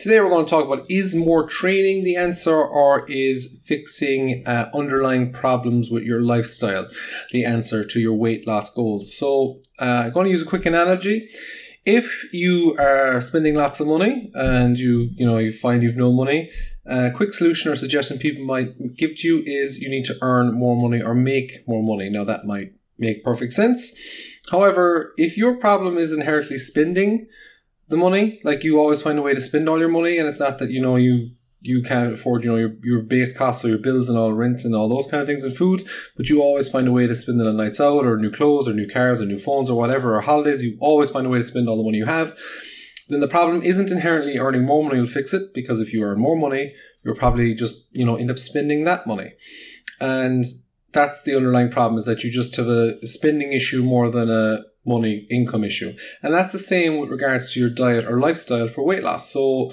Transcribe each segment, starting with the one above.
Today we're going to talk about is more training the answer or is fixing uh, underlying problems with your lifestyle the answer to your weight loss goals. So uh, I'm going to use a quick analogy. If you are spending lots of money and you you know you find you've no money, a quick solution or suggestion people might give to you is you need to earn more money or make more money. Now that might make perfect sense. However, if your problem is inherently spending the money, like you always find a way to spend all your money, and it's not that you know you you can't afford you know your, your base costs or your bills and all rent and all those kind of things and food, but you always find a way to spend it on nights out or new clothes or new cars or new phones or whatever or holidays. You always find a way to spend all the money you have. Then the problem isn't inherently earning more money will fix it because if you earn more money, you'll probably just you know end up spending that money, and that's the underlying problem is that you just have a spending issue more than a money income issue. And that's the same with regards to your diet or lifestyle for weight loss. So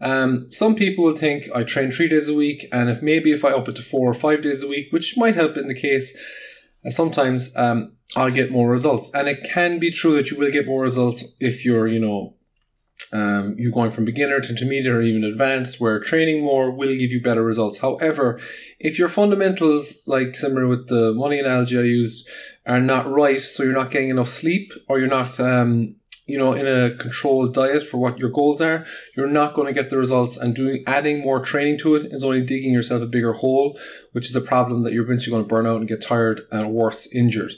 um, some people will think I train three days a week, and if maybe if I up it to four or five days a week, which might help in the case, uh, sometimes um, I'll get more results. And it can be true that you will get more results if you're, you know, um, you going from beginner to intermediate or even advanced, where training more will give you better results. However, if your fundamentals, like similar with the money analogy I used, are not right, so you're not getting enough sleep or you're not, um, you know, in a controlled diet for what your goals are, you're not going to get the results. And doing adding more training to it is only digging yourself a bigger hole, which is a problem that you're eventually going to burn out and get tired and worse, injured.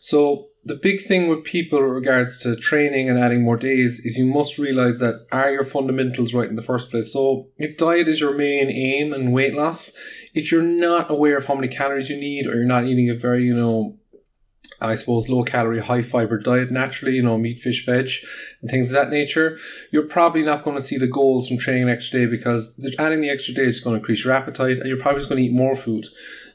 So the big thing with people with regards to training and adding more days is you must realize that are your fundamentals right in the first place. So if diet is your main aim and weight loss, if you're not aware of how many calories you need or you're not eating a very, you know, I suppose low calorie, high fiber diet naturally, you know, meat, fish, veg, and things of that nature, you're probably not going to see the goals from training an extra day because adding the extra day is going to increase your appetite and you're probably just going to eat more food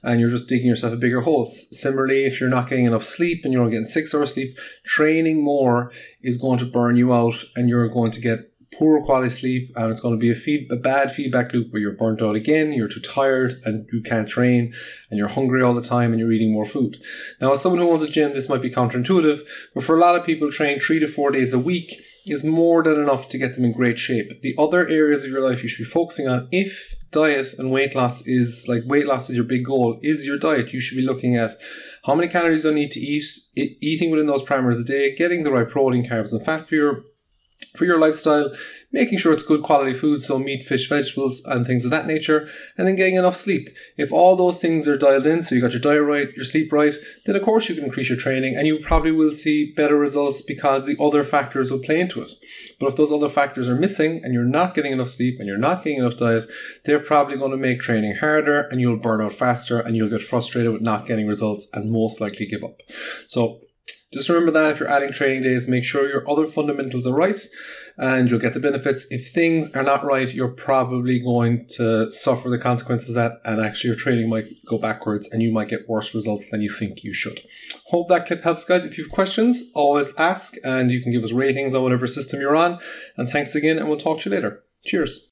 and you're just digging yourself a bigger hole. Similarly, if you're not getting enough sleep and you're only getting six hours sleep, training more is going to burn you out and you're going to get poor quality sleep and it's going to be a feed a bad feedback loop where you're burnt out again you're too tired and you can't train and you're hungry all the time and you're eating more food. Now as someone who owns a gym this might be counterintuitive but for a lot of people train three to four days a week is more than enough to get them in great shape. The other areas of your life you should be focusing on if diet and weight loss is like weight loss is your big goal is your diet. You should be looking at how many calories do I need to eat eating within those parameters a day getting the right protein carbs and fat for your for your lifestyle, making sure it's good quality food, so meat, fish, vegetables, and things of that nature, and then getting enough sleep. If all those things are dialed in, so you got your diet right, your sleep right, then of course you can increase your training and you probably will see better results because the other factors will play into it. But if those other factors are missing and you're not getting enough sleep and you're not getting enough diet, they're probably going to make training harder and you'll burn out faster and you'll get frustrated with not getting results and most likely give up. So just remember that if you're adding trading days, make sure your other fundamentals are right and you'll get the benefits. If things are not right, you're probably going to suffer the consequences of that and actually your trading might go backwards and you might get worse results than you think you should. Hope that clip helps guys. If you have questions, always ask and you can give us ratings on whatever system you're on. And thanks again and we'll talk to you later. Cheers.